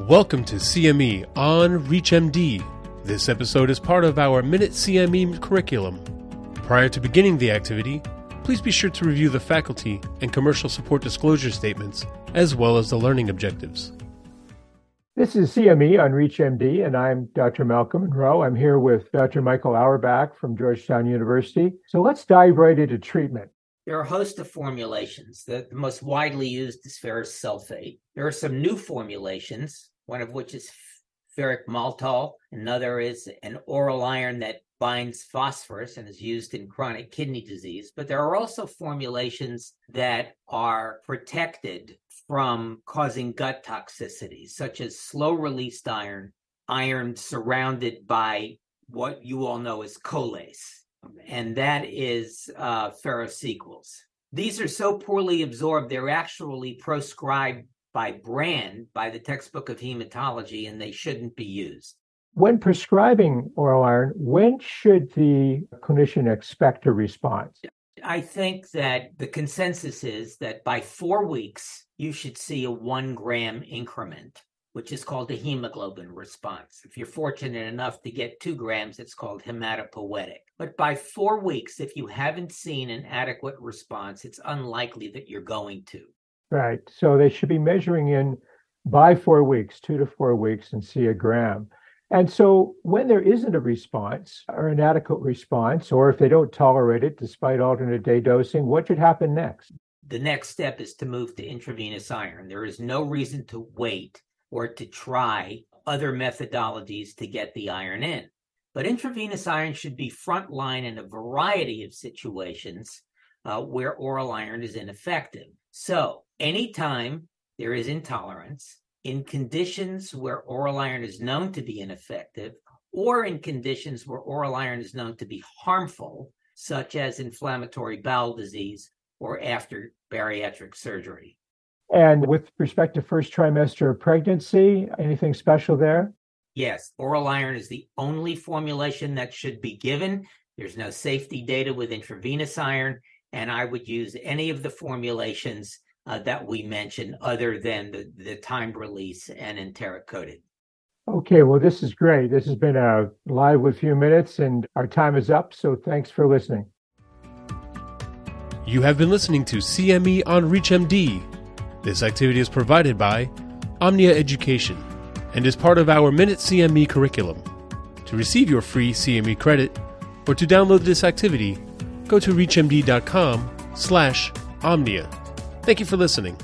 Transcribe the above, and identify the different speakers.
Speaker 1: Welcome to CME on ReachMD. This episode is part of our Minute CME curriculum. Prior to beginning the activity, please be sure to review the faculty and commercial support disclosure statements, as well as the learning objectives.
Speaker 2: This is CME on ReachMD, and I'm Dr. Malcolm Munro. I'm here with Dr. Michael Auerbach from Georgetown University. So let's dive right into treatment.
Speaker 3: There are a host of formulations. The, the most widely used is ferrous sulfate. There are some new formulations one of which is ferric maltol. Another is an oral iron that binds phosphorus and is used in chronic kidney disease. But there are also formulations that are protected from causing gut toxicity, such as slow released iron, iron surrounded by what you all know as cholase, and that is uh, Ferro-Sequels. These are so poorly absorbed, they're actually proscribed by brand by the textbook of hematology and they shouldn't be used.
Speaker 2: When prescribing oral iron, when should the clinician expect a response?
Speaker 3: I think that the consensus is that by four weeks, you should see a one gram increment, which is called a hemoglobin response. If you're fortunate enough to get two grams, it's called hematopoietic. But by four weeks, if you haven't seen an adequate response, it's unlikely that you're going to.
Speaker 2: Right. So they should be measuring in by four weeks, two to four weeks, and see a gram. And so when there isn't a response or an adequate response, or if they don't tolerate it despite alternate day dosing, what should happen next?
Speaker 3: The next step is to move to intravenous iron. There is no reason to wait or to try other methodologies to get the iron in. But intravenous iron should be frontline in a variety of situations uh, where oral iron is ineffective. So, anytime there is intolerance, in conditions where oral iron is known to be ineffective, or in conditions where oral iron is known to be harmful, such as inflammatory bowel disease or after bariatric surgery.
Speaker 2: And with respect to first trimester of pregnancy, anything special there?
Speaker 3: Yes, oral iron is the only formulation that should be given. There's no safety data with intravenous iron, and I would use any of the formulations uh, that we mentioned other than the, the timed release and enteric coated.
Speaker 2: Okay, well, this is great. This has been a lively few minutes, and our time is up. So thanks for listening.
Speaker 1: You have been listening to CME on ReachMD. This activity is provided by Omnia Education and is part of our Minute CME curriculum. To receive your free CME credit or to download this activity, go to reachmd.com slash omnia. Thank you for listening.